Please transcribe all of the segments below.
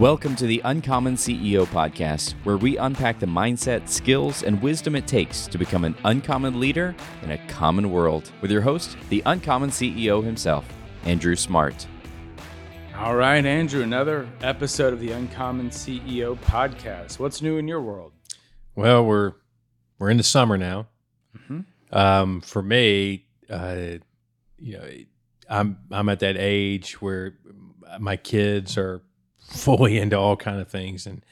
Welcome to the Uncommon CEO podcast, where we unpack the mindset, skills, and wisdom it takes to become an uncommon leader in a common world. With your host, the Uncommon CEO himself, Andrew Smart. All right, Andrew, another episode of the Uncommon CEO podcast. What's new in your world? Well, we're we're in the summer now. Um, for me, uh, you know, I'm I'm at that age where my kids are fully into all kind of things, and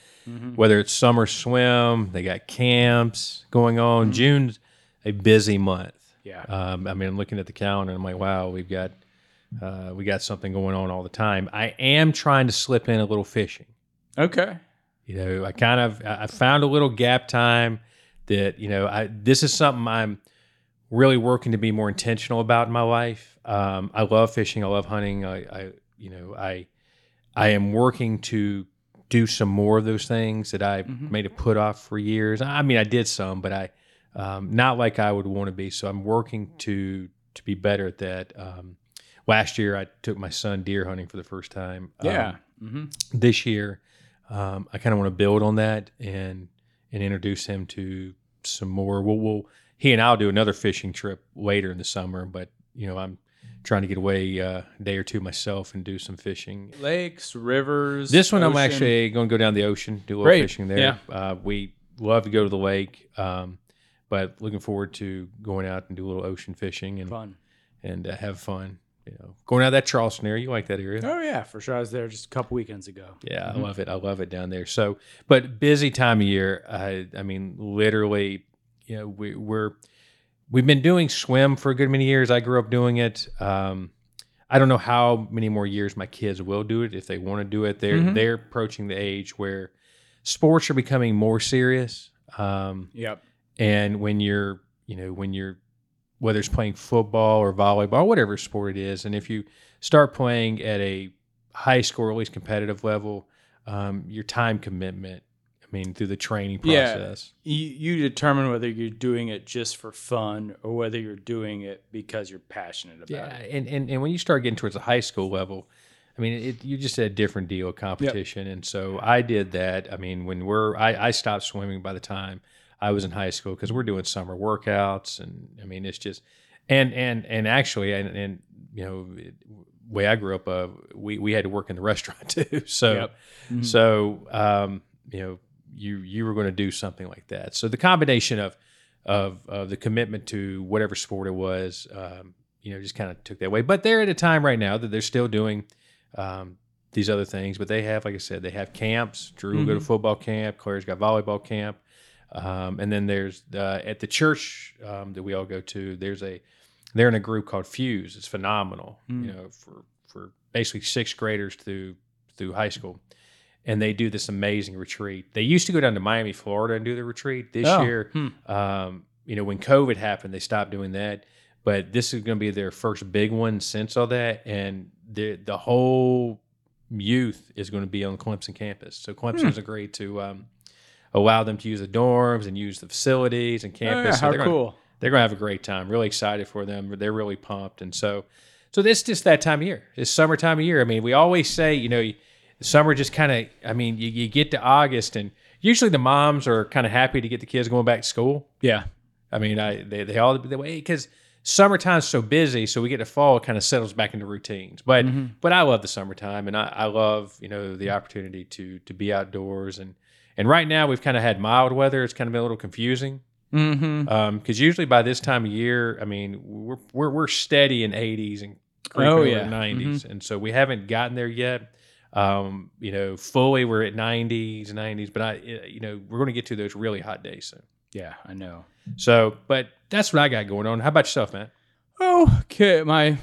whether it's summer swim, they got camps going on. June's a busy month. Yeah. Um, I mean, I'm looking at the calendar, and I'm like, wow, we've got uh, we got something going on all the time. I am trying to slip in a little fishing. Okay. You know, I kind of I I found a little gap time that you know I this is something I'm really working to be more intentional about in my life. Um, I love fishing. I love hunting. I, I you know I I am working to do some more of those things that I made a put off for years. I mean, I did some, but I um, not like I would want to be. So I'm working to to be better at that. Um, last year, I took my son deer hunting for the first time. Um, Yeah. hmm this year, um, I kind of want to build on that and and introduce him to some more. We'll, we'll he and I'll do another fishing trip later in the summer, but you know I'm trying to get away uh, a day or two myself and do some fishing. Lakes, rivers. This one I'm actually going to go down the ocean, do a little Great. fishing there. Yeah. Uh, we love to go to the lake, um, but looking forward to going out and do a little ocean fishing and fun. and uh, have fun. You know, going out that Charleston area. You like that area? Oh yeah, for sure. I was there just a couple weekends ago. Yeah, I love it. I love it down there. So, but busy time of year. I, I mean, literally, you know, we, we're we've been doing swim for a good many years. I grew up doing it. Um, I don't know how many more years my kids will do it if they want to do it. They're Mhm. they're approaching the age where sports are becoming more serious. Um, Yep. and when you're, you know, when you're, whether it's playing football or volleyball, whatever sport it is, and if you start playing at a high school or at least competitive level, um, your time commitment, I mean, through the training process. Yeah. You, you determine whether you're doing it just for fun or whether you're doing it because you're passionate about Yeah. it. And, and, and when you start getting towards the high school level, I mean, it, you just had a different deal of competition. And so I did that. I mean, when we're, I, I stopped swimming by the time I was in high school because we're doing summer workouts. And I mean, it's just, and, and, and actually, and, and, you know, it, way I grew up, uh, we, we had to work in the restaurant too. So, Yep. Mhm. so, um, you know, you, you were going to do something like that. So the combination of, of, of the commitment to whatever sport it was, um, you know, just kind of took that way. But they're at a time right now that they're still doing um, these other things. But they have, like I said, they have camps. Drew will go to football camp. Claire's got volleyball camp. Um, and then there's uh, at the church um, that we all go to. There's a they're in a group called Fuse. It's phenomenal. Mm. You know, for for basically sixth graders through through high school. And they do this amazing retreat. They used to go down to Miami, Florida, and do the retreat. This Oh, year, hmm. um, you know, when COVID happened, they stopped doing that. But this is going to be their first big one since all that, and the the whole youth is going to be on Clemson campus. So Hmm. Clemson's agreed to um, allow them to use the dorms and use the facilities and Oh, campus. yeah, So how they're gonna- cool. they're gonna have a great time. Really excited for them. They're really pumped, and so so this just that time of year. It's summer time of year. I mean, we always say, you know, summer just kind of. I mean, you, you get to August, and usually the moms are kind of happy to get the kids going back to school. Yeah. I mean, I they they all the way because summertime's so busy, so we get to fall, it kind of settles back into routines. But Mhm. but I love the summertime, and I, I love you know the opportunity to to be outdoors and and right now we've kind of had mild weather. It's kind of been a little confusing Mm-hmm. because usually by this time of year, I mean we're we're, we're steady in 80s and Oh, yeah. 90s, and so we haven't gotten there yet. Um, you know, fully we're at 90s, 90s, but I you know we're going to get to those really hot days soon. Yeah, I know. So, but that's what I got going on. How about yourself, man? Oh, okay. My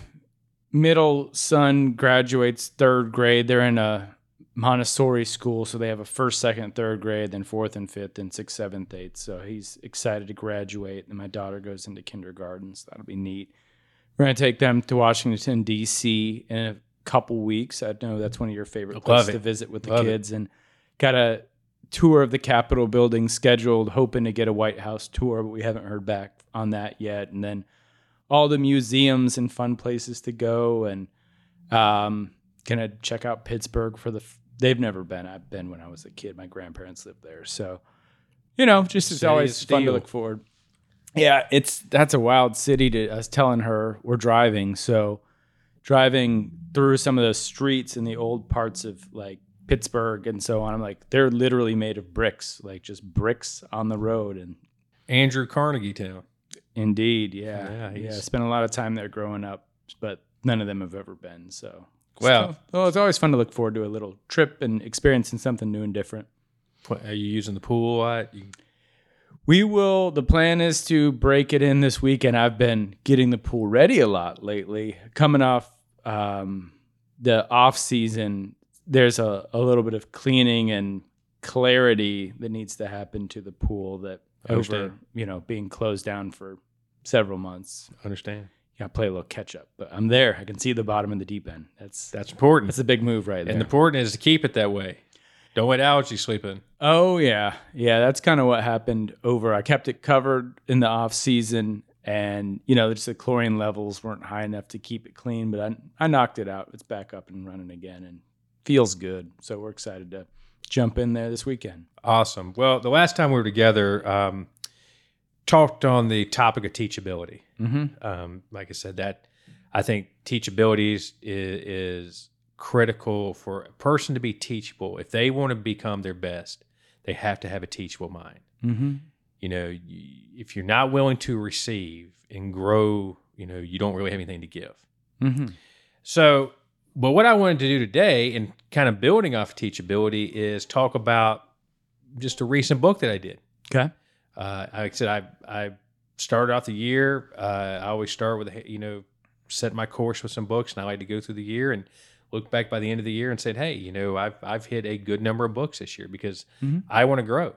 middle son graduates third grade. They're in a Montessori school, so they have a first, second, third grade, then fourth and fifth, and sixth, seventh, eighth. So he's excited to graduate. And my daughter goes into kindergarten, so that'll be neat. We're gonna take them to Washington D.C. in a couple weeks. I know that's one of your favorite places to visit with the Love it. kids, and got a tour of the Capitol building scheduled, hoping to get a White House tour, but we haven't heard back on that yet. And then all the museums and fun places to go, and um, gonna check out Pittsburgh for the f- they've never been. I've been when I was a kid. My grandparents lived there, so you know, just it's always fun to look forward. Yeah, it's that's a wild city. To I was telling her we're driving, so driving through some of those streets in the old parts of like Pittsburgh and so on. I'm like, they're literally made of bricks, like just bricks on the road. And Andrew Carnegie Town. indeed, yeah, Yeah, yeah, spent a lot of time there growing up, but none of them have ever been. So, Well- So- well, it's always fun to look forward to a little trip and experiencing something new and different. What, Are you using the pool a lot? You, We will. The plan is to break it in this weekend. I've been getting the pool ready a lot lately. Coming off um, the off season, there's a, a little bit of cleaning and clarity that needs to happen to the pool. That over you know being closed down for several months. understand. Yeah, play a little catch up. But I'm there. I can see the bottom of the deep end. That's That's important. that's a big move right there. and the important is to keep it that way. Don't let algae sleep in. Oh yeah, yeah. That's kind of what happened over. I kept it covered in the off season, and you know, just the chlorine levels weren't high enough to keep it clean. But I, I knocked it out. It's back up and running again, and feels good. So we're excited to jump in there this weekend. Awesome. Well, the last time we were together, um, talked on the topic of teachability. Mm-hmm. Um, like I said, that I think teachability is, is critical for a person to be teachable. If they want to become their best, they have to have a teachable mind. Mm-hmm. You know, if you're not willing to receive and grow, you know, you don't really have anything to give. Mm-hmm. So, but what I wanted to do today, and kind of building off teachability, is talk about just a recent book that I did. Okay. Uh, like I said, I I started off the year. Uh, I always start with you know set my course with some books, and I like to go through the year and look back by the end of the year and said, hey, you know, I've I've hit a good number of books this year because Mhm. I want to grow.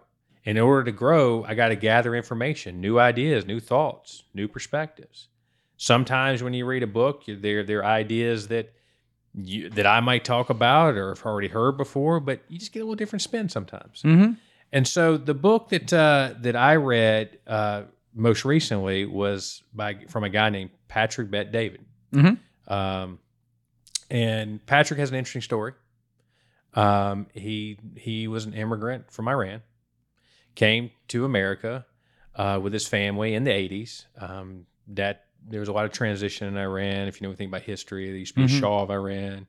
In order to grow, I got to gather information, new ideas, new thoughts, new perspectives. Sometimes when you read a book, there there are ideas that you, that I might talk about or have already heard before, but you just get a little different spin sometimes. Mm-hmm. And so the book that uh, that I read uh, most recently was by from a guy named Patrick Bet-David. Mhm. Um, and Patrick has an interesting story. Um, he he was an immigrant from Iran, came to America uh, with his family in the '80s. Um, that there was a lot of transition in Iran. If you know anything about history, there used to be Mhm. Shah of Iran,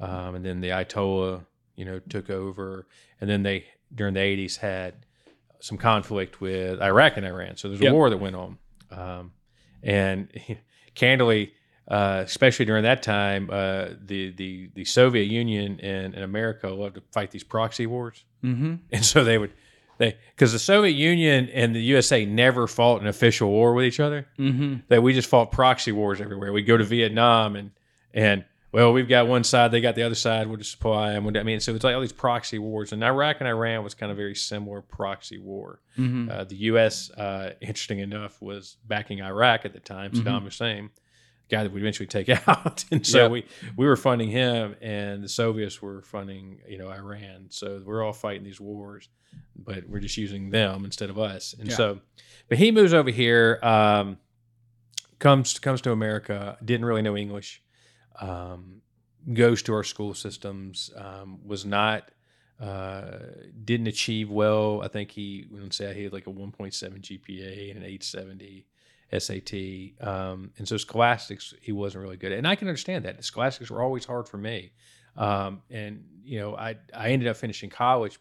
um, and then the Ayatollah, you know, took over, and then they during the '80s had some conflict with Iraq and Iran. So there's a Yep. war that went on, um, and candidly, uh, especially during that time, uh, the the the Soviet Union and, and America loved to fight these proxy wars, Mm-hmm. and so they would because the Soviet Union and the USA never fought an official war with each other. Mm-hmm. That we just fought proxy wars everywhere. We go to Vietnam and and well, we've got one side, they got the other side. We'll just supply them. I mean, so it's like all these proxy wars. And Iraq and Iran was kind of very similar proxy war. Mm-hmm. Uh, the U.S., uh, interesting enough, was backing Iraq at the time, Saddam Hussein, guy that we eventually take out, and so Yep. we we were funding him, and the Soviets were funding you know Iran. So we're all fighting these wars, but we're just using them instead of us. And Yeah. so, but he moves over here, um, comes comes to America, didn't really know English, um, goes to our school systems, um, was not uh, didn't achieve well. I think he, we don't say he had like a 1.7 GPA and an 870 SAT. Um, and so scholastics, he wasn't really good at. And I can understand that. Scholastics were always hard for me. Um, and, you know, I, I ended up finishing college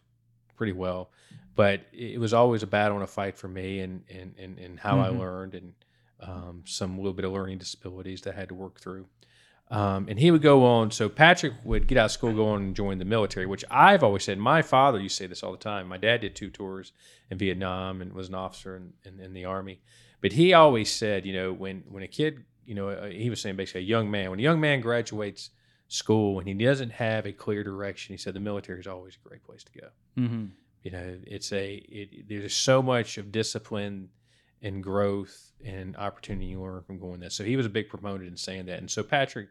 pretty well, but it was always a battle and a fight for me and, and, and, and how I Mhm. learned and um, some little bit of learning disabilities that I had to work through. Um, and he would go on. So Patrick would get out of school, go on and join the military, which I've always said. My father used to say this all the time. My dad did two tours in Vietnam and was an officer in, in, in the army. But he always said, you know, when when a kid, you know, uh, he was saying basically a young man, when a young man graduates school and he doesn't have a clear direction, he said the military is always a great place to go. Mm-hmm. you know it's a it, there's so much of discipline and growth and opportunity you learn from going there. So he was a big proponent in saying that. And so patrick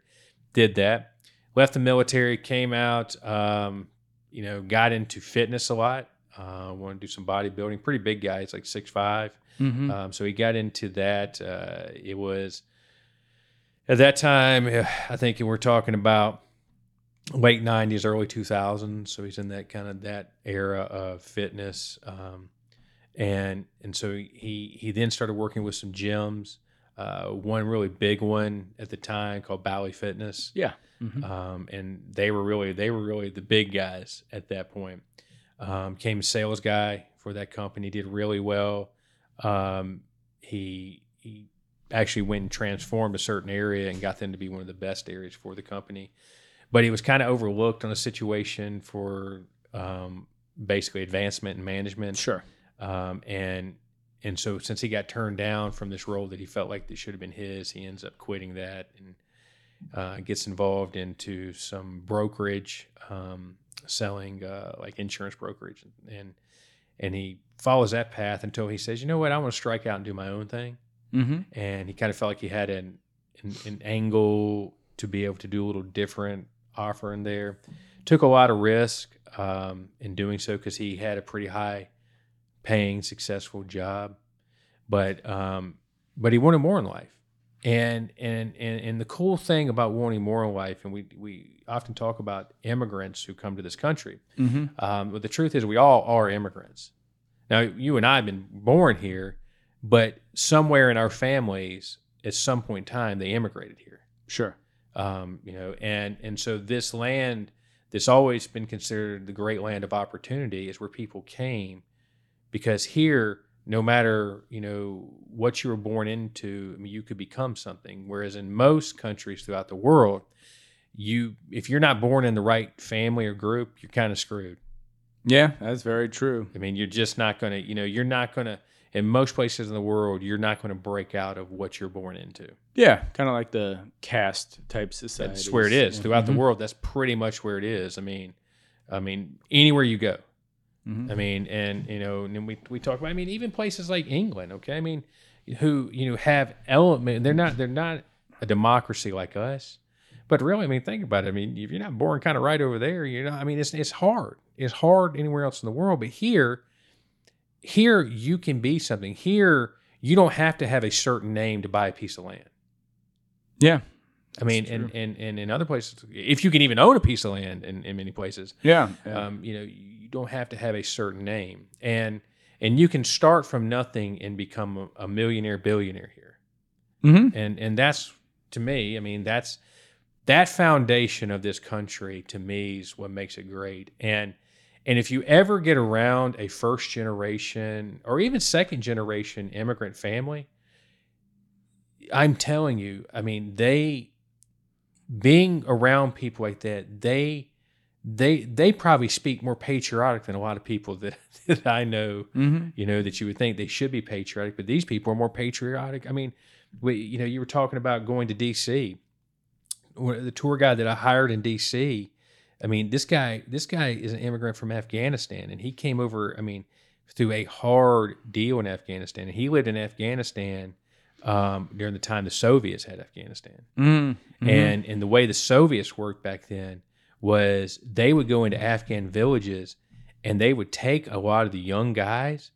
did that left the military came out um, you know got into fitness a lot uh, wanted to do some bodybuilding pretty big guy he's like six five Mm-hmm. um, so he got into that. Uh, it was at that time, I think we're talking about late '90s, early 2000s. So he's in that kind of that era of fitness, um, and and so he he then started working with some gyms. Uh, one really big one at the time called Bally Fitness. Yeah. Mhm. um, and they were really they were really the big guys at that point. Um, came sales guy for that company, did really well. Um, he he actually went and transformed a certain area and got them to be one of the best areas for the company. But he was kind of overlooked on a situation for um, basically advancement and management. Sure. Um, and and so since he got turned down from this role that he felt like that should have been his, he ends up quitting that and uh, gets involved into some brokerage, um, selling uh, like insurance brokerage, and and he follows that path until he says, you know what, I want to strike out and do my own thing. Mm-hmm. And he kind of felt like he had an, an an angle to be able to do a little different offering there. Took a lot of risk um, in doing so because he had a pretty high paying, successful job, but um, but he wanted more in life. And, and and and the cool thing about wanting more in life, and we we often talk about immigrants who come to this country. Mm-hmm. Um, but the truth is, we all are immigrants. Now, you and I have been born here, but somewhere in our families, at some point in time, they immigrated here Sure. um, you know, and and so this land that's always been considered the great land of opportunity is where people came, because here, no matter you know what you were born into, I mean, you could become something. Whereas in most countries throughout the world, you if you're not born in the right family or group, you're kind of screwed. Yeah, that's very true. I mean, you're just not going to, you know, you're not going to. In most places in the world, you're not going to break out of what you're born into. Yeah, kind of like the caste type society. That's where it is throughout Mm-hmm. the world. That's pretty much where it is. I mean, I mean, anywhere you go. Mhm. I mean, and you know, and then we we talk about. I mean, even places like England. Okay, I mean, who you know have element. They're not they're not a democracy like us. But really, I mean, think about it. I mean, if you're not born kind of right over there, you know, I mean, it's it's hard. It's hard anywhere else in the world. But here, here you can be something. Here, you don't have to have a certain name to buy a piece of land. Yeah. I mean, and, and, and in other places, if you can even own a piece of land in, in many places, Yeah. yeah. um, you know, you don't have to have a certain name, and and you can start from nothing and become a, a millionaire, billionaire here, mm-hmm. and and that's to me, I mean, that's that foundation of this country to me is what makes it great, and and if you ever get around a first generation or even second generation immigrant family, I'm telling you, I mean, they being around people like that, they they they probably speak more patriotic than a lot of people that, that I know. Mm-hmm. You know that you would think they should be patriotic, but these people are more patriotic. I mean, we, you know, you were talking about going to D.C. The tour guide that I hired in D.C. I mean, this guy this guy is an immigrant from Afghanistan, and he came over. I mean, through a hard deal in Afghanistan, and he lived in Afghanistan um, during the time the Soviets had Afghanistan. Mm-hmm. And and the way the Soviets worked back then was they would go into Afghan villages and they would take a lot of the young guys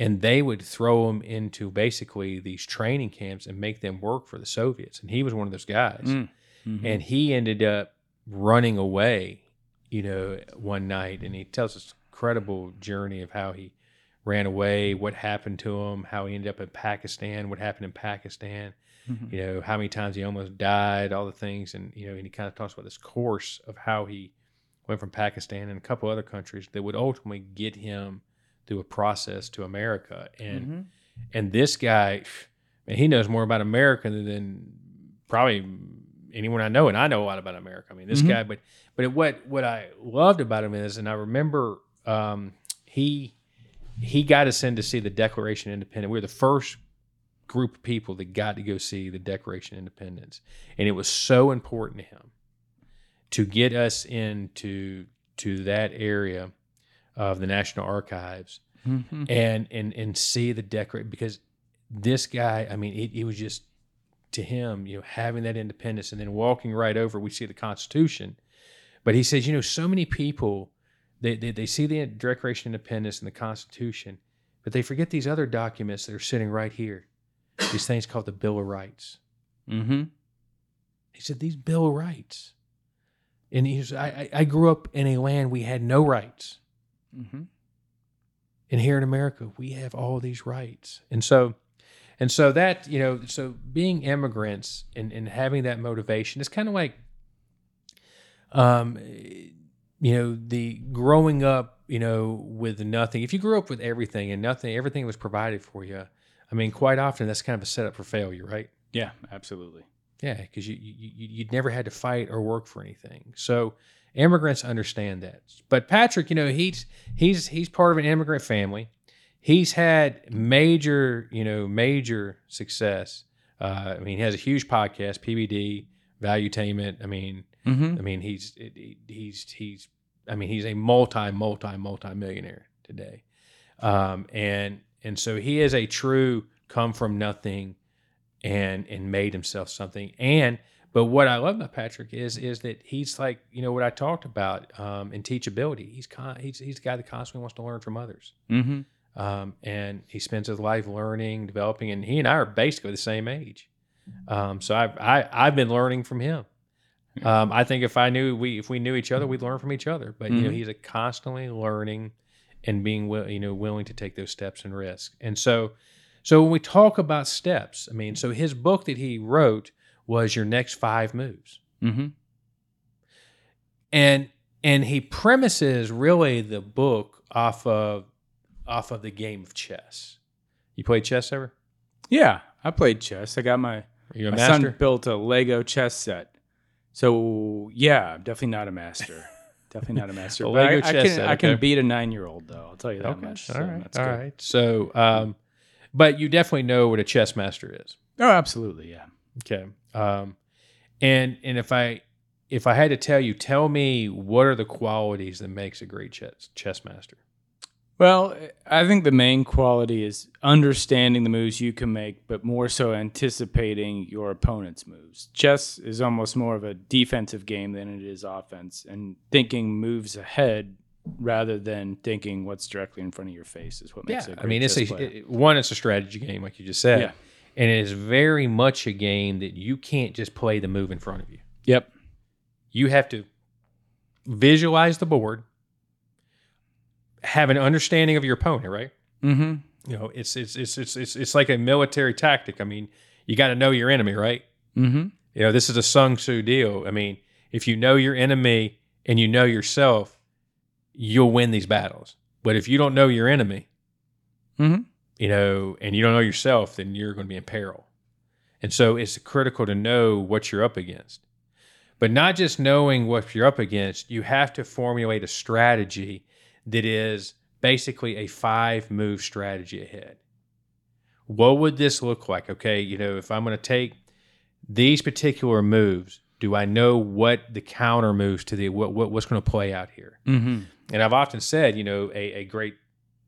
and they would throw them into basically these training camps and make them work for the Soviets. And he was one of those guys. Mm-hmm. And he ended up running away, you know, one night. And he tells this incredible journey of how he ran away, what happened to him, how he ended up in Pakistan, what happened in Pakistan Mhm. you know how many times he almost died all the things and you know and he kind of talks about this course of how he went from pakistan and a couple other countries that would ultimately get him through a process to america and Mhm. and this guy and he knows more about america than probably anyone i know and i know a lot about america i mean this Mhm. guy but but what what i loved about him is and i remember um he he got us in to see the declaration of independence we were the first group of people that got to go see the Declaration of Independence, and it was so important to him to get us into to that area of the National Archives Mm-hmm. and and and see the Declaration because this guy, I mean, it, it was just to him, you know, having that independence and then walking right over, we see the Constitution, but he says, you know, so many people they they, they see the Declaration of Independence and the Constitution, but they forget these other documents that are sitting right here these things called the Bill of Rights. Mm-hmm. He said, These Bill of Rights, And he's, I, I I grew up in a land we had no rights. Mm-hmm. And here in America, we have all these rights. And so, and so that, you know, so being immigrants and, and having that motivation is kind of like, um, you know, the growing up, you know, with nothing. If you grew up with everything and nothing, everything was provided for you. I mean, quite often that's kind of a setup for failure, right? Yeah, absolutely. Yeah, because you, you you you'd never had to fight or work for anything. So immigrants understand that. But Patrick, you know, he's he's he's part of an immigrant family. He's had major, you know, major success. Uh, I mean, he has a huge podcast, PBD, Valuetainment. I mean, Mm-hmm. I mean, he's he's he's I mean, he's a multi multi multi millionaire today, um, and and so he is a true come from nothing, and and made himself something. And but what I love about Patrick is is that he's like you know what I talked about um, in teachability. He's con- he's he's the guy that constantly wants to learn from others. Mm-hmm. Um, and he spends his life learning, developing, and he and I are basically the same age. Um, so I've I, I've been learning from him. Um, I think if I knew we if we knew each other, we'd learn from each other. But you know, Mhm. he's a constantly learning and being will you know willing to take those steps and risk. And so, so when we talk about steps, I mean, so his book that he wrote was your next five moves, Mm-hmm. and and he premises really the book off of off of the game of chess. You played chess ever? Yeah, I played chess. I got my Are you a my master? son built a Lego chess set. So yeah, I'm definitely not a master. definitely not a master. A I, Lego I chess can set, I can beat a nine year old though. I'll tell you that Okay. much. all So right. that's All good. right. So, um, but you definitely know what a chess master is. Oh, absolutely. Yeah. Okay. Um, and and if I if I had to tell you, tell me what are the qualities that makes a great chess chess master? Well, I think the main quality is understanding the moves you can make, but more so anticipating your opponent's moves. Chess is almost more of a defensive game than it is offense, and thinking moves ahead rather than thinking what's directly in front of your face is what makes it. a I mean, it's a it- one. It's a strategy game, like you just said. Yeah. And it is very much a game that you can't just play the move in front of you. Yep. You have to visualize the board, have an understanding of your opponent, right? Mm-hmm. You know, it's it's it's it's it's, it's like a military tactic. I mean, you got to know your enemy, right? Mm-hmm. You know, this is a Sun Tzu deal. I mean, if you know your enemy and you know yourself, you'll win these battles. But if you don't know your enemy, Mm-hmm. you know, and you don't know yourself, then you're going to be in peril. And so it's critical to know what you're up against. But not just knowing what you're up against, you have to formulate a strategy that is basically a five move strategy ahead. What would this look like? Okay, you know, if I'm going to take these particular moves, do I know what the counter moves to the what, what what's going to play out here? Mm-hmm. And I've often said, you know, a, a great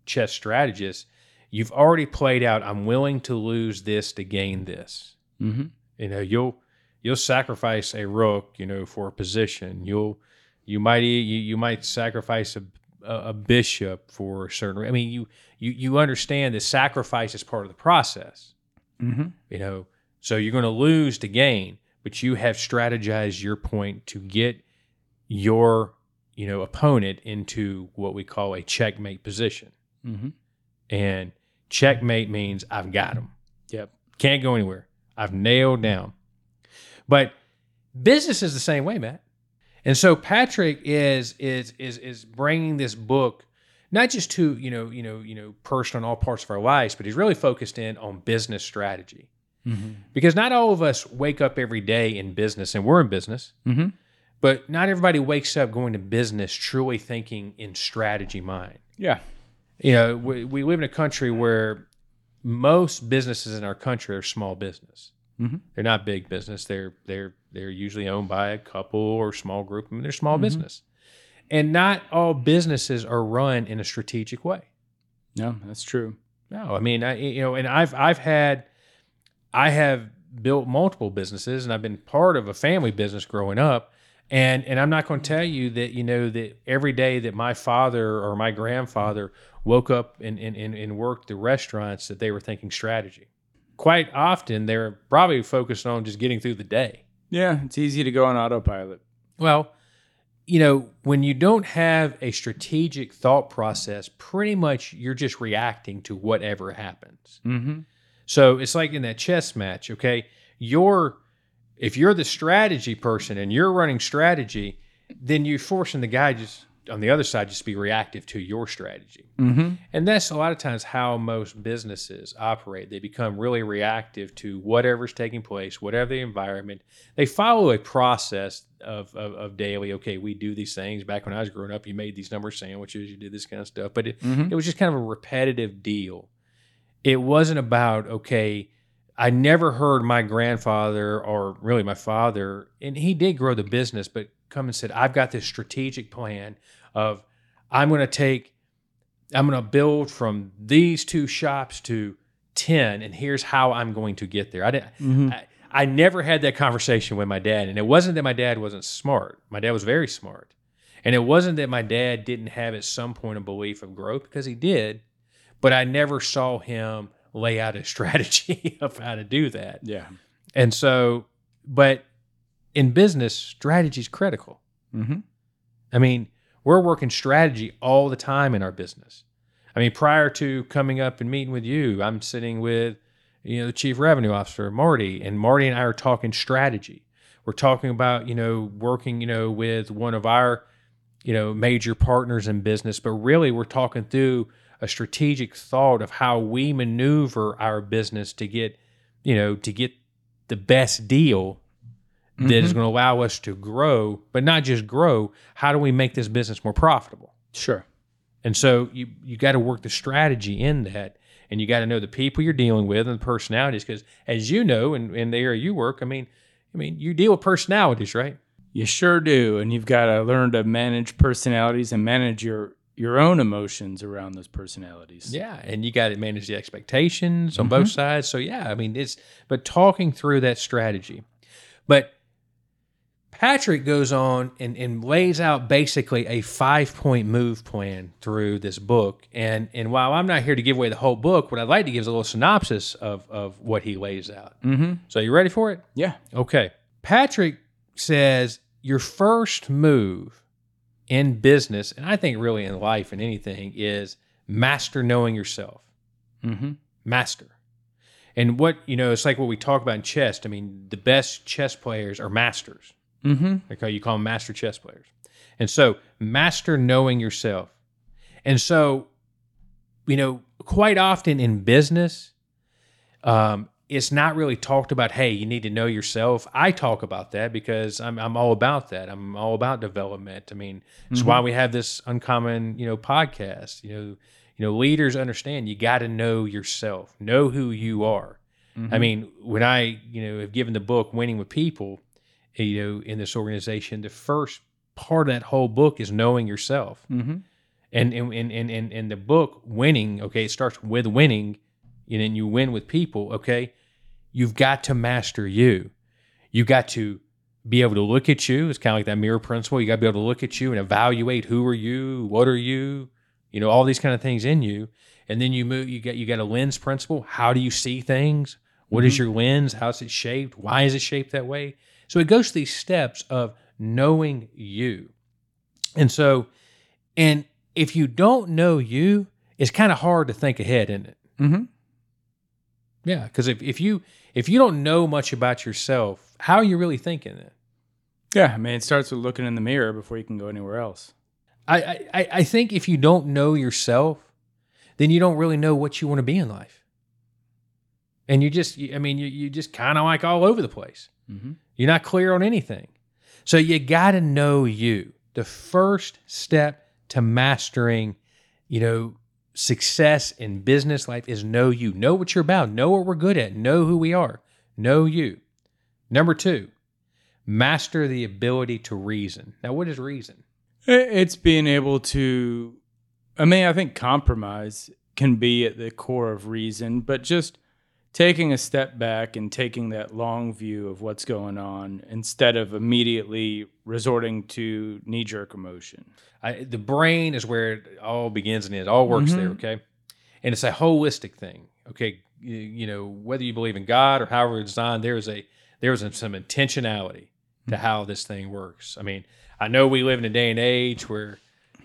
chess strategist, you've already played out, I'm willing to lose this to gain this. Mm-hmm. You know, you'll you'll sacrifice a rook, you know, for a position. You'll you might you, you might sacrifice a, a, bishop for a certain. I mean, you you you understand that sacrifice is part of the process. Mm-hmm. You know, so you're going to lose to gain, but you have strategized your point to get your you know opponent into what we call a checkmate position. Mm-hmm. And checkmate means I've got him. Yep. Can't go anywhere. I've nailed down. But business is the same way, Matt. And so Patrick is is is is bringing this book not just to you know you know you know personal in all parts of our lives, but he's really focused in on business strategy Mm-hmm. because not all of us wake up every day in business, and we're in business. Mm-hmm. But not everybody wakes up going to business truly thinking in strategy mind Yeah. you know, we, we live in a country where most businesses in our country are small business. Mhm. They're not big business. They're they're they're usually owned by a couple or small group. I mean, they're small business, and not all businesses are run in a strategic way. No, that's true. No, I mean, I, you know, and I've I've had, I have built multiple businesses, and I've been part of a family business growing up, and and I'm not going to tell you that you know that every day that my father or my grandfather woke up and and, and, and worked the restaurants that they were thinking strategy. Quite often, they're probably focused on just getting through the day. Yeah, it's easy to go on autopilot. Well, you know, when you don't have a strategic thought process, pretty much you're just reacting to whatever happens. Mm-hmm. So it's like in that chess match, okay? You're if you're the strategy person and you're running strategy, then you're forcing the guy just on the other side just be reactive to your strategy. Mm-hmm. And that's a lot of times how most businesses operate. They become really reactive to whatever's taking place, whatever the environment. They follow a process of, of, of daily, okay, we do these things. Back when I was growing up, you made these number sandwiches, you did this kind of stuff. But it, Mhm. it was just kind of a repetitive deal. It wasn't about, okay, I never heard my grandfather or really my father, and he did grow the business, but come and said, I've got this strategic plan of I'm going to take, I'm going to build from these two shops to 10, and here's how I'm going to get there. I didn't, Mhm. I, I never had that conversation with my dad. And it wasn't that my dad wasn't smart. My dad was very smart. And it wasn't that my dad didn't have at some point a belief of growth because he did, but I never saw him lay out a strategy of how to do that. Yeah. And so, but in business, strategy is critical. Mm-hmm. I mean, we're working strategy all the time in our business. I mean, prior to coming up and meeting with you, I'm sitting with, you know, the chief revenue officer, Marty, and Marty and I are talking strategy. We're talking about, you know, working, you know, with one of our, you know, major partners in business, but really we're talking through a strategic thought of how we maneuver our business to get, you know, to get the best deal that is Mhm. going to allow us to grow, but not just grow. How do we make this business more profitable? Sure. And so you you got to work the strategy in that, and you got to know the people you're dealing with and the personalities. Because as you know, in, in the area you work, I mean, I mean, you deal with personalities, right? You sure do, and you've got to learn to manage personalities and manage your your own emotions around those personalities. Yeah, and you got to manage the expectations on both sides. So yeah, I mean, it's but talking through that strategy, but. Patrick goes on and, and lays out basically a five point move plan through this book. And and while I'm not here to give away the whole book, what I'd like to give is a little synopsis of, of what he lays out. Mm-hmm. So you ready for it? Yeah. Okay. Patrick says your first move in business, and I think really in life and anything, is master knowing yourself. Mm-hmm. Master. And what, you know, it's like what we talk about in chess. I mean, the best chess players are masters. Mm-hmm. Okay, you call them master chess players. And so, master knowing yourself. And so, you know, quite often in business, um, it's not really talked about, hey, you need to know yourself. I talk about that because I'm, I'm all about that. I'm all about development. I mean, it's why we have this uncommon, you know, podcast. You know, you know, leaders understand you got to know yourself, know who you are. I mean, when I, you know, have given the book Winning with People, you know, in this organization, the first part of that whole book is knowing yourself. Mm-hmm. And in in in in, in the book, winning, okay, it starts with winning, and then you win with people, okay. You've got to master you. You got to be able to look at you. It's kind of like that mirror principle. You got to be able to look at you and evaluate who are you, what are you, you know, all these kind of things in you. And then you move. You got you got a lens principle. How do you see things? What is your lens? How's it shaped? Why is it shaped that way? So it goes through these steps of knowing you. And so, and if you don't know you, it's kind of hard to think ahead, isn't it? Mm-hmm. Yeah, because if, if you if you don't know much about yourself, how are you really thinking it? Yeah, I mean, it starts with looking in the mirror before you can go anywhere else. I, I I- I think if you don't know yourself, then you don't really know what you want to be in life, and you just I mean you you just kind of like all over the place. Mm-hmm. You're not clear on anything. So you got to know you. The first step to mastering, you know, success in business life is know you. Know what you're about. Know what we're good at. Know who we are. Know you. Number two, master the ability to reason. Now, what is reason? It's being able to, I mean, I think compromise can be at the core of reason, but just taking a step back and taking that long view of what's going on instead of immediately resorting to knee jerk emotion. I, the brain is where it all begins and it all works there. Mhm. Okay, and it's a holistic thing. Okay, you, you know whether you believe in God or however it's designed, there is a there is some intentionality to how this thing works. I mean, I know we live in a day and age where,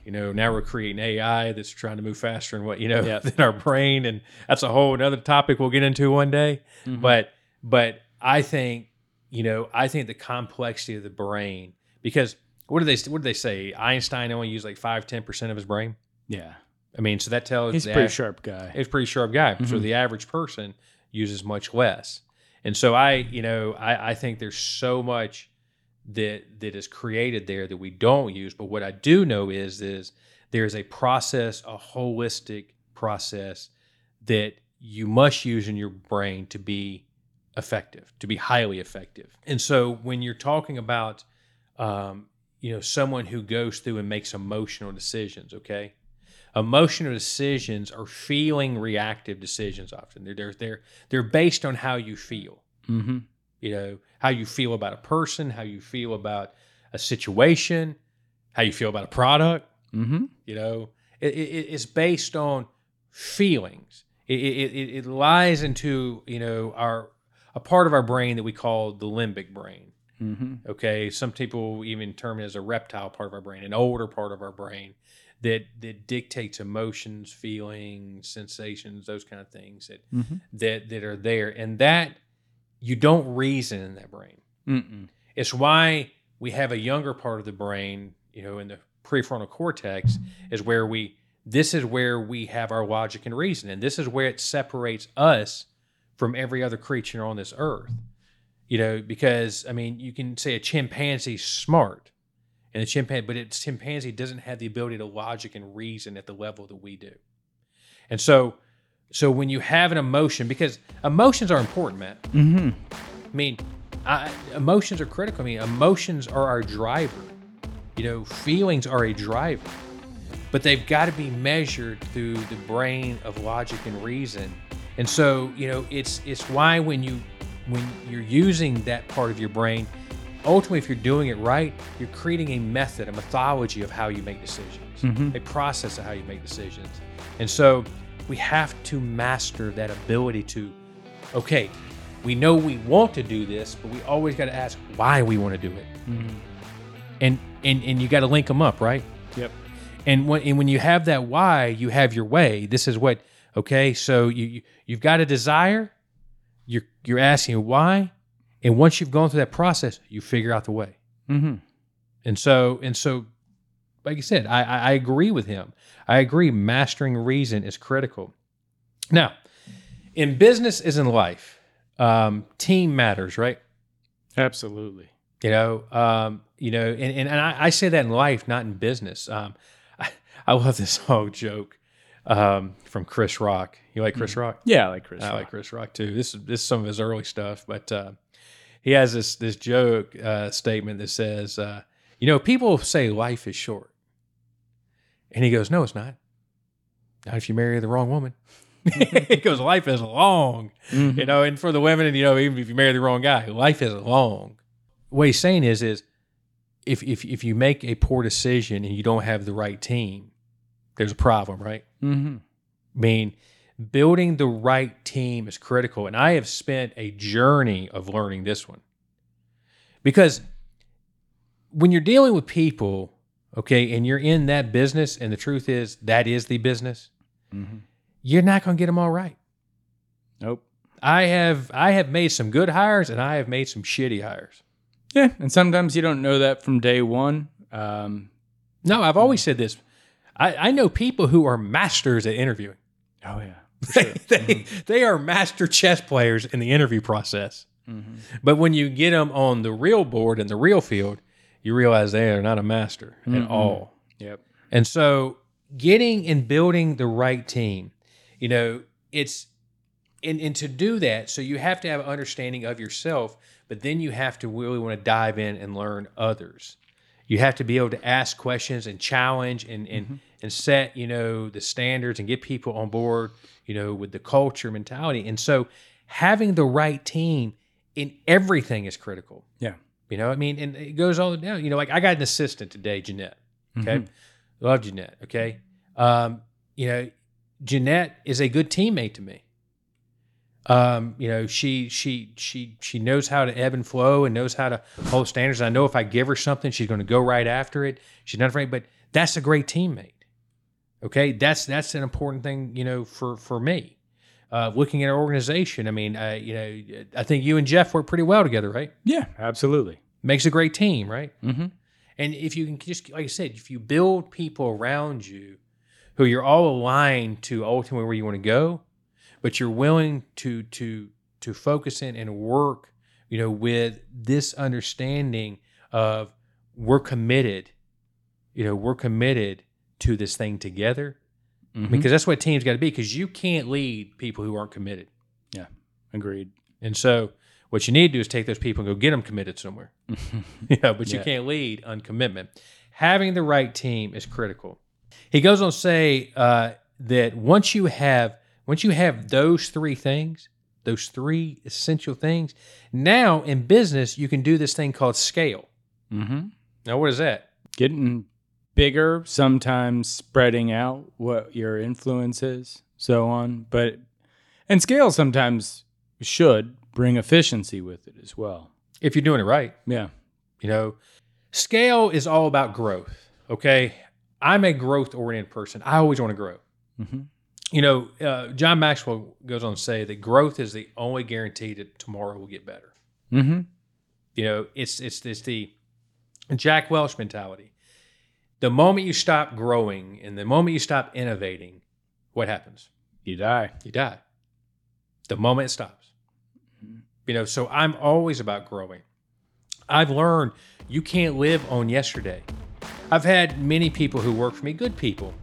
you know, now we're creating AI that's trying to move faster than what you know Yeah. than our brain, and that's a whole another topic we'll get into one day. Mm-hmm. But but I think you know I think the complexity of the brain because what do they what do they say? Einstein only used like five ten percent of his brain. Yeah. I mean, so that tells He's a pretty av- sharp guy. He's a pretty sharp guy. So the average person uses much less. And so I, you know, I, I think there's so much that that is created there that we don't use. But what I do know is is there's a process, a holistic process that you must use in your brain to be effective, to be highly effective. And so when you're talking about um, you know, someone who goes through and makes emotional decisions, okay? Emotional decisions are feeling reactive decisions often. They're they're they're, they're based on how you feel Mm-hmm. You know how you feel about a person how you feel about a situation how you feel about a product Mm-hmm. you know it, it, it's based on feelings it, it, it, lies into you know our a part of our brain that we call the limbic brain Mm-hmm. okay some people even term it as a reptile part of our brain an older part of our brain that that dictates emotions feelings sensations those kind of things that Mhm. that that are there and that you don't reason in that brain Mm-mm. it's why we have a younger part of the brain, you know, in the prefrontal cortex, is where we, this is where we have our logic and reason. And this is where it separates us from every other creature on this earth. You know, because, I mean, you can say a chimpanzee's smart, and a chimpanzee, but its chimpanzee doesn't have the ability to logic and reason at the level that we do. And so, so when you have an emotion, because emotions are important, Matt. Mm-hmm. I mean, I, emotions are critical. I mean, emotions are our driver. You know, feelings are a driver, but they've got to be measured through the brain of logic and reason. And so, you know, it's it's why when you when you're using that part of your brain, ultimately, if you're doing it right, you're creating a method, a methodology of how you make decisions, a process of how you make decisions. And so, we have to master that ability to, okay, we know we want to do this, but we always got to ask why we want to do it. And and and you got to link them up, right? Yep. And when and when you have that why, you have your way. This is what okay. So you, you you've got a desire. You're you're asking why, and once you've gone through that process, you figure out the way. Mm-hmm. And so and so, like I said, I I, I agree with him. I agree. Mastering reason is critical. Now, in business as in life, um, team matters, right? Absolutely. You know, um, you know, and, and, and I, I say that in life, not in business. Um, I, I love this whole joke um, from Chris Rock. You like Chris Rock? Yeah, I like Chris. I Rock. like Chris Rock too. This is this is some of his early stuff, but uh, he has this this joke uh, statement that says, uh, "You know, people say life is short," and he goes, "No, it's not. Not if you marry the wrong woman." he goes, "Life is long." Mhm. you know and for the women and you know even if you marry the wrong guy life is long what he's saying is is if if, if you make a poor decision and you don't have the right team there's a problem right Mm-hmm. i mean building the right team is critical and i have spent a journey of learning this one because when you're dealing with people okay and you're in that business and the truth is that is the business Mm-hmm. you're not going to get them all right Nope. I have I have made some good hires and I have made some shitty hires. Yeah, and sometimes you don't know that from day one. Um, No, I've always said this. I, I know people who are masters at interviewing. oh yeah. They, they, they are master chess players in the interview process. Mm-hmm. But when you get them on the real board in the real field, you realize they are not a master at Mhm. all. Yep. And so getting and building the right team, you know, it's and, and to do that, so you have to have an understanding of yourself, but then you have to really want to dive in and learn others. You have to be able to ask questions and challenge and and, and set, you know, the standards and get people on board, you know, with the culture mentality. And so having the right team in everything is critical. Yeah. You know, I mean, and it goes all down. You know, like I got an assistant today, Jeanette. Okay. Love Jeanette. Okay. Um, you know, Jeanette is a good teammate to me. Um, you know, she she she she knows how to ebb and flow and knows how to hold standards. I know if I give her something, she's going to go right after it. She's not afraid, but that's a great teammate. Okay, that's that's an important thing, you know, for for me. Uh, looking at our organization, I mean, uh, you know, I think you and Jeff work pretty well together, right? Yeah, absolutely. Makes a great team, right? Mm-hmm. And if you can just, like I said, if you build people around you who you're all aligned to ultimately where you want to go, but you're willing to to to focus in and work, you know, with this understanding of we're committed, you know, we're committed to this thing together. Mhm. Because that's what teams got to be. Because you can't lead people who aren't committed. Yeah, agreed. And so, what you need to do is take those people and go get them committed somewhere. yeah, but you Yeah. can't lead on commitment. Having the right team is critical. He goes on to say uh, that once you have once you have those three things, those three essential things, now in business you can do this thing called scale. mm-hmm. Now, what is that? Getting bigger, sometimes spreading out what your influence is, so on. But and scale sometimes should bring efficiency with it as well. If you're doing it right, Yeah. You know, scale is all about growth. Okay. I'm a growth oriented person. I always want to grow. Mm-hmm. You know, uh, John Maxwell goes on to say that growth is the only guarantee that tomorrow will get better. Mm-hmm. You know, it's it's it's the Jack Welch mentality. The moment you stop growing and the moment you stop innovating, what happens? You die. You die. The moment it stops. You know, so I'm always about growing. I've learned you can't live on yesterday. I've had many people who work for me, good people.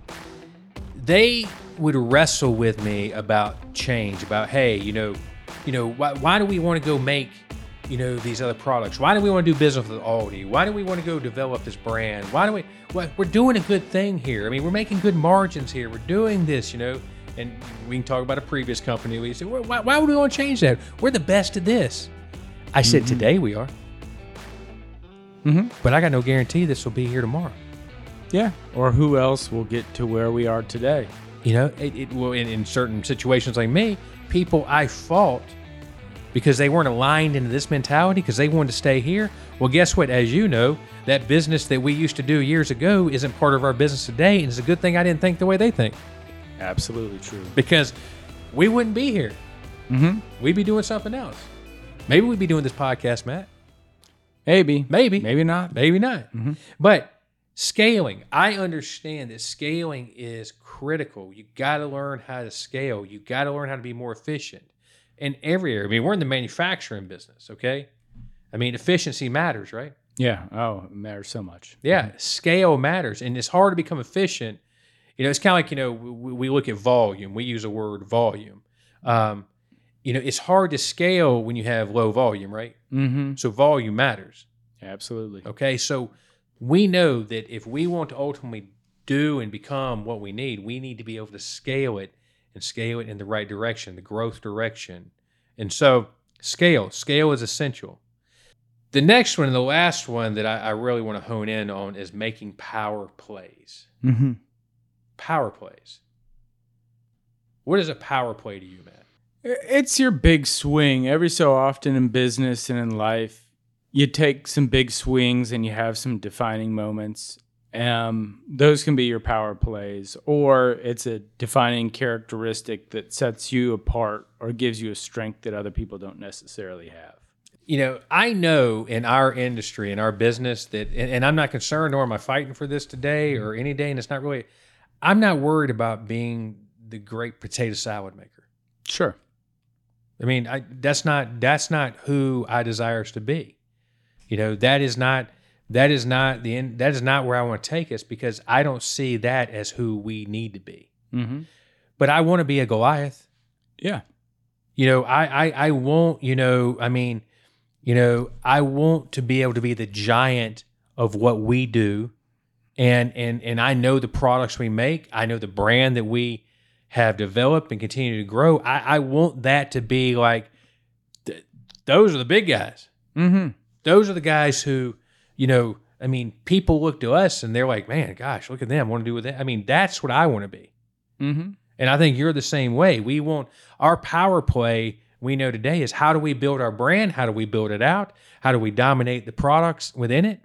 They would wrestle with me about change, about hey, you know, you know, why, why do we want to go make, you know, these other products? Why do we want to do business with Aldi? Why do we want to go develop this brand? Why do we? Well, we're doing a good thing here. I mean, we're making good margins here. We're doing this, you know. And we can talk about a previous company. We say, why, why would we want to change that? We're the best at this. I said, today we are. Mm-hmm. But I got no guarantee this will be here tomorrow. Yeah. Or who else will get to where we are today? You know, it, it will in, in certain situations like me, people I fought because they weren't aligned into this mentality because they wanted to stay here. Well, guess what? As you know, that business that we used to do years ago isn't part of our business today, and it's a good thing I didn't think the way they think Absolutely true. because we wouldn't be here. Mm-hmm. We'd be doing something else. Maybe we'd be doing this podcast, Matt. Maybe. Maybe. Maybe not. Maybe not. But scaling, I understand that scaling is critical. You got to learn how to scale. You got to learn how to be more efficient in every area. I mean, we're in the manufacturing business, okay? I mean, efficiency matters, right? Yeah. Oh, it matters so much. Yeah, scale matters, and it's hard to become efficient. You know, it's kind of like you know we, we look at volume. We use a word volume. Um, you know, it's hard to scale when you have low volume, right? Mm-hmm. So volume matters. Absolutely. Okay, so we know that if we want to ultimately do and become what we need, we need to be able to scale it and scale it in the right direction, the growth direction. And so, scale, scale is essential. The next one and the last one that I, I really want to hone in on is making power plays. Mm-hmm. Power plays. What is a power play to you, Matt? It's your big swing. Every so often in business and in life, you take some big swings and you have some defining moments. Um, those can be your power plays, or it's a defining characteristic that sets you apart or gives you a strength that other people don't necessarily have. you know, I know in our industry, in our business, that, and, and I'm not concerned, nor am I fighting for this today or any day, and it's not really, I'm not worried about being the great potato salad maker. Sure. I mean, I, that's not that's not who I desires to be. You know, that is not that is not the end. That is not where I want to take us because I don't see that as who we need to be. Mm-hmm. But I want to be a Goliath. Yeah. You know, I, I I won't, you know, I mean, you know, I want to be able to be the giant of what we do. And and and I know the products we make. I know the brand that we have developed and continue to grow. I, I want that to be like th- those are the big guys. Mm-hmm. Those are the guys who, you know, I mean, people look to us and they're like, man, gosh, look at them. want to do with that. I mean, that's what I want to be. Mm-hmm. And I think you're the same way. We want our power play we know today is how do we build our brand? How do we build it out? How do we dominate the products within it?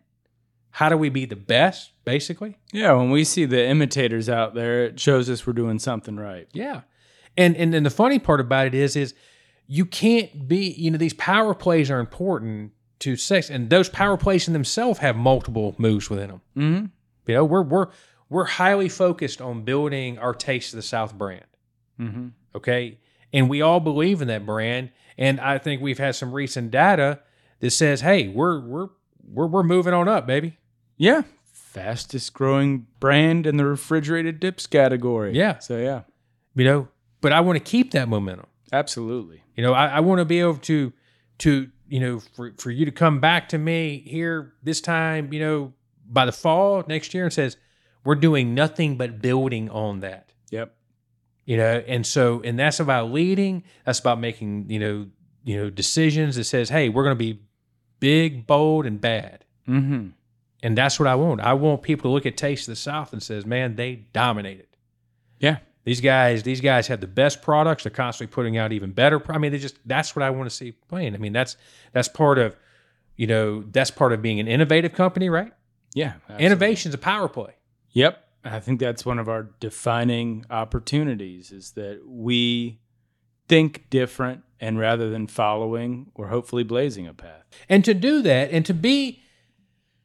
How do we be the best, basically? Yeah, when we see the imitators out there, it shows us we're doing something right. Yeah. And and then the funny part about it is is you can't be, you know, these power plays are important to sex and those power plays in themselves have multiple moves within them. Mm-hmm. You know, we're we're we're highly focused on building our Taste of the South brand. Mm-hmm. Okay. And we all believe in that brand. And I think we've had some recent data that says, hey, we're we're we're we're moving on up, baby. Yeah. Fastest growing brand in the refrigerated dips category. Yeah. So yeah. You know, but I want to keep that momentum. Absolutely. You know, I, I want to be able to to you know for for you to come back to me here this time, you know, by the fall next year and says we're doing nothing but building on that. Yep. You know, and so and that's about leading. That's about making you know you know decisions that says, hey, we're going to be big, bold, and bad. Mm-hmm. And that's what I want. I want people to look at Taste of the South and says, man, they dominated. Yeah. These guys, these guys have the best products. They're constantly putting out even better. I mean, they just that's what I want to see playing. I mean, that's that's part of, you know, that's part of being an innovative company, right? Yeah. absolutely. Innovation's a power play. Yep. I think that's one of our defining opportunities is that we think different and rather than following, we're hopefully blazing a path. And to do that, and to be,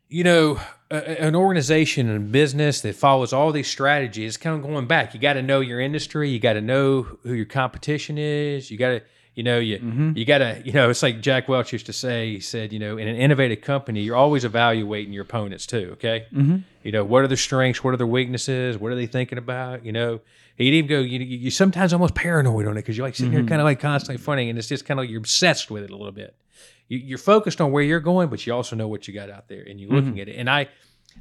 you know, a, an organization and business that follows all these strategies, kind of going back. You got to know your industry. You got to know who your competition is. You got to, you know, you you got to, you know, it's like Jack Welch used to say. He said, you know, in an innovative company, you're always evaluating your opponents too. Okay, Mm-hmm. you know, what are their strengths? What are their weaknesses? What are they thinking about? You know, he'd even go, you, you you sometimes almost paranoid on it because you're like sitting here kind of like constantly funny, and it's just kind of like you're obsessed with it a little bit. You, you're focused on where you're going, but you also know what you got out there, and you're looking at it. And I,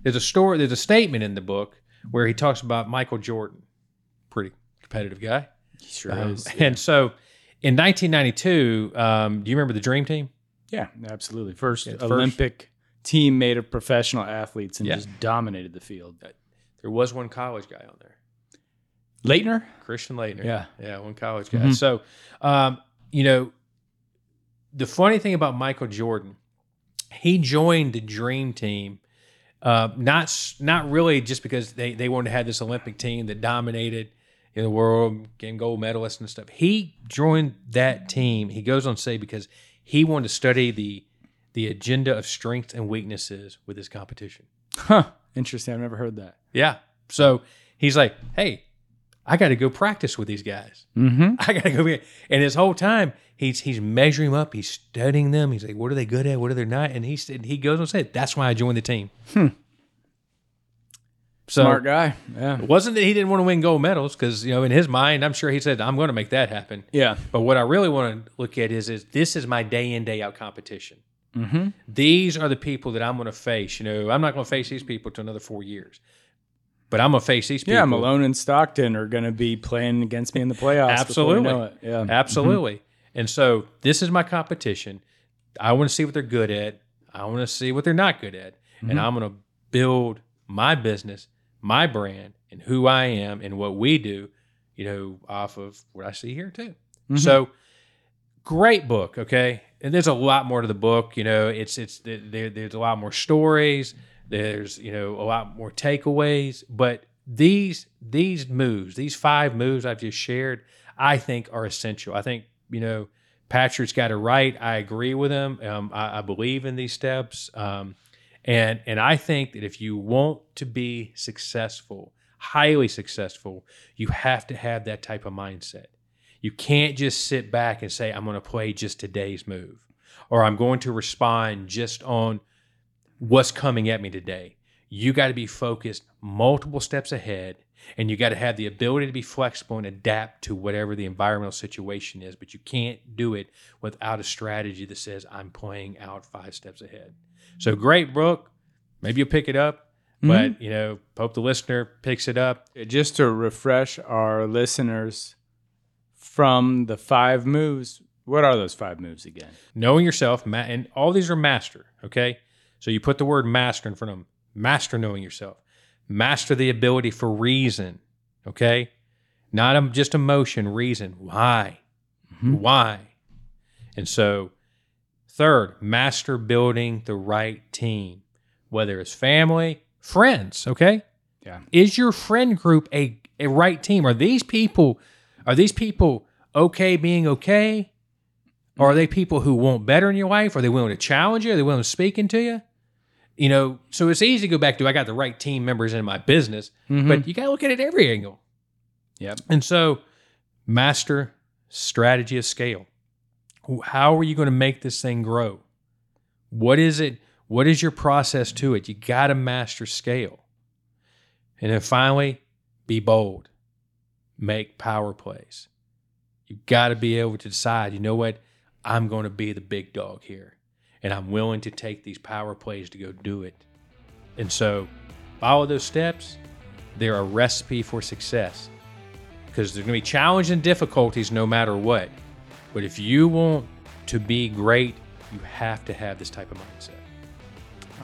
there's a story, there's a statement in the book where he talks about Michael Jordan, pretty competitive guy, He Sure Um, is. and so. In 1992, um, do you remember the Dream Team? Yeah, absolutely. First Yeah, the first- Olympic team made of professional athletes and Yeah. just dominated the field. There was one college guy on there. Laettner? Christian Laettner. Yeah. Yeah, one college guy. Mhm. So, um, you know, the funny thing about Michael Jordan, he joined the Dream Team, uh, not not really just because they, they wanted to have this Olympic team that dominated in the world, getting gold medalists and stuff. He joined that team. He goes on to say because he wanted to study the the agenda of strengths and weaknesses with his competition. Huh. Interesting. I've never heard that. Yeah. So he's like, hey, I got to go practice with these guys. Mm-hmm. I gotta go here. And his whole time, he's he's measuring them up. He's studying them. He's like, what are they good at? What are they not? And he said he goes on said, that's why I joined the team. Hmm. So Smart guy. Yeah. it wasn't that he didn't want to win gold medals because you know in his mind, I'm sure he said, I'm going to make that happen. Yeah. But what I really want to look at is is this is my day in day out competition. Mm-hmm. These are the people that I'm going to face. You know, I'm not going to face these people till another four years, but I'm going to face these people. Yeah, Malone and Stockton are going to be playing against me in the playoffs. before we Absolutely. know it. Yeah. Absolutely. Mm-hmm. And so this is my competition. I want to see what they're good at. I want to see what they're not good at. And mm-hmm. I'm going to build my business, my brand, and who I am and what we do, you know, off of what I see here too. Mm-hmm. So great book, okay? And there's a lot more to the book, you know, it's it's there, there's a lot more stories, there's, you know, a lot more takeaways, but these these moves, these five moves I've just shared, I think are essential. I think, you know, Patrick's got it right. I agree with him. Um, I, I believe in these steps. Um, and and I think that if you want to be successful, highly successful, you have to have that type of mindset. You can't just sit back and say, I'm going to play just today's move, or I'm going to respond just on what's coming at me today. You got to be focused multiple steps ahead, and you got to have the ability to be flexible and adapt to whatever the environmental situation is. But you can't do it without a strategy that says, I'm playing out five steps ahead. So great book. Maybe you'll pick it up, mm-hmm. but you know, hope the listener picks it up. Uh, just to refresh our listeners from the five moves, what are those five moves again? knowing yourself, and all these are master. Okay, so you put the word master in front of them. Master knowing yourself. Master the ability for reason. Okay, not just emotion. Reason. Why? Mm-hmm. Why? And so, third, master building the right team, whether it's family, friends, okay? Yeah. Is your friend group a, a right team? Are these people are these people okay being okay? Or are mm-hmm. they people who want better in your life? Are they willing to challenge you? Are they willing to speak into you? You know, so it's easy to go back to I got the right team members in my business, Mhm. but you got to look at it every angle. Yeah. And so, master strategy of scale. How are you going to make this thing grow? What is it? What is your process to it? You got to master scale. And then finally, be bold. Make power plays. You got to be able to decide, you know what? I'm going to be the big dog here. And I'm willing to take these power plays to go do it. And so, follow those steps. They're a recipe for success because there's going to be challenges and difficulties no matter what. But if you want to be great, you have to have this type of mindset.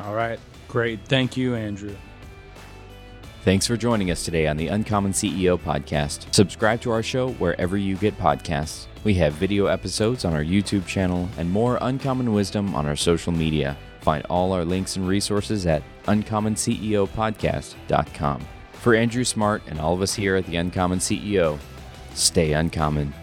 All right. Great. Thank you, Andrew. Thanks for joining us today on the Uncommon CEO podcast. Subscribe to our show wherever you get podcasts. We have video episodes on our YouTube channel and more uncommon wisdom on our social media. Find all our links and resources at uncommonceopodcast.com. For Andrew Smart and all of us here at the Uncommon CEO, stay uncommon.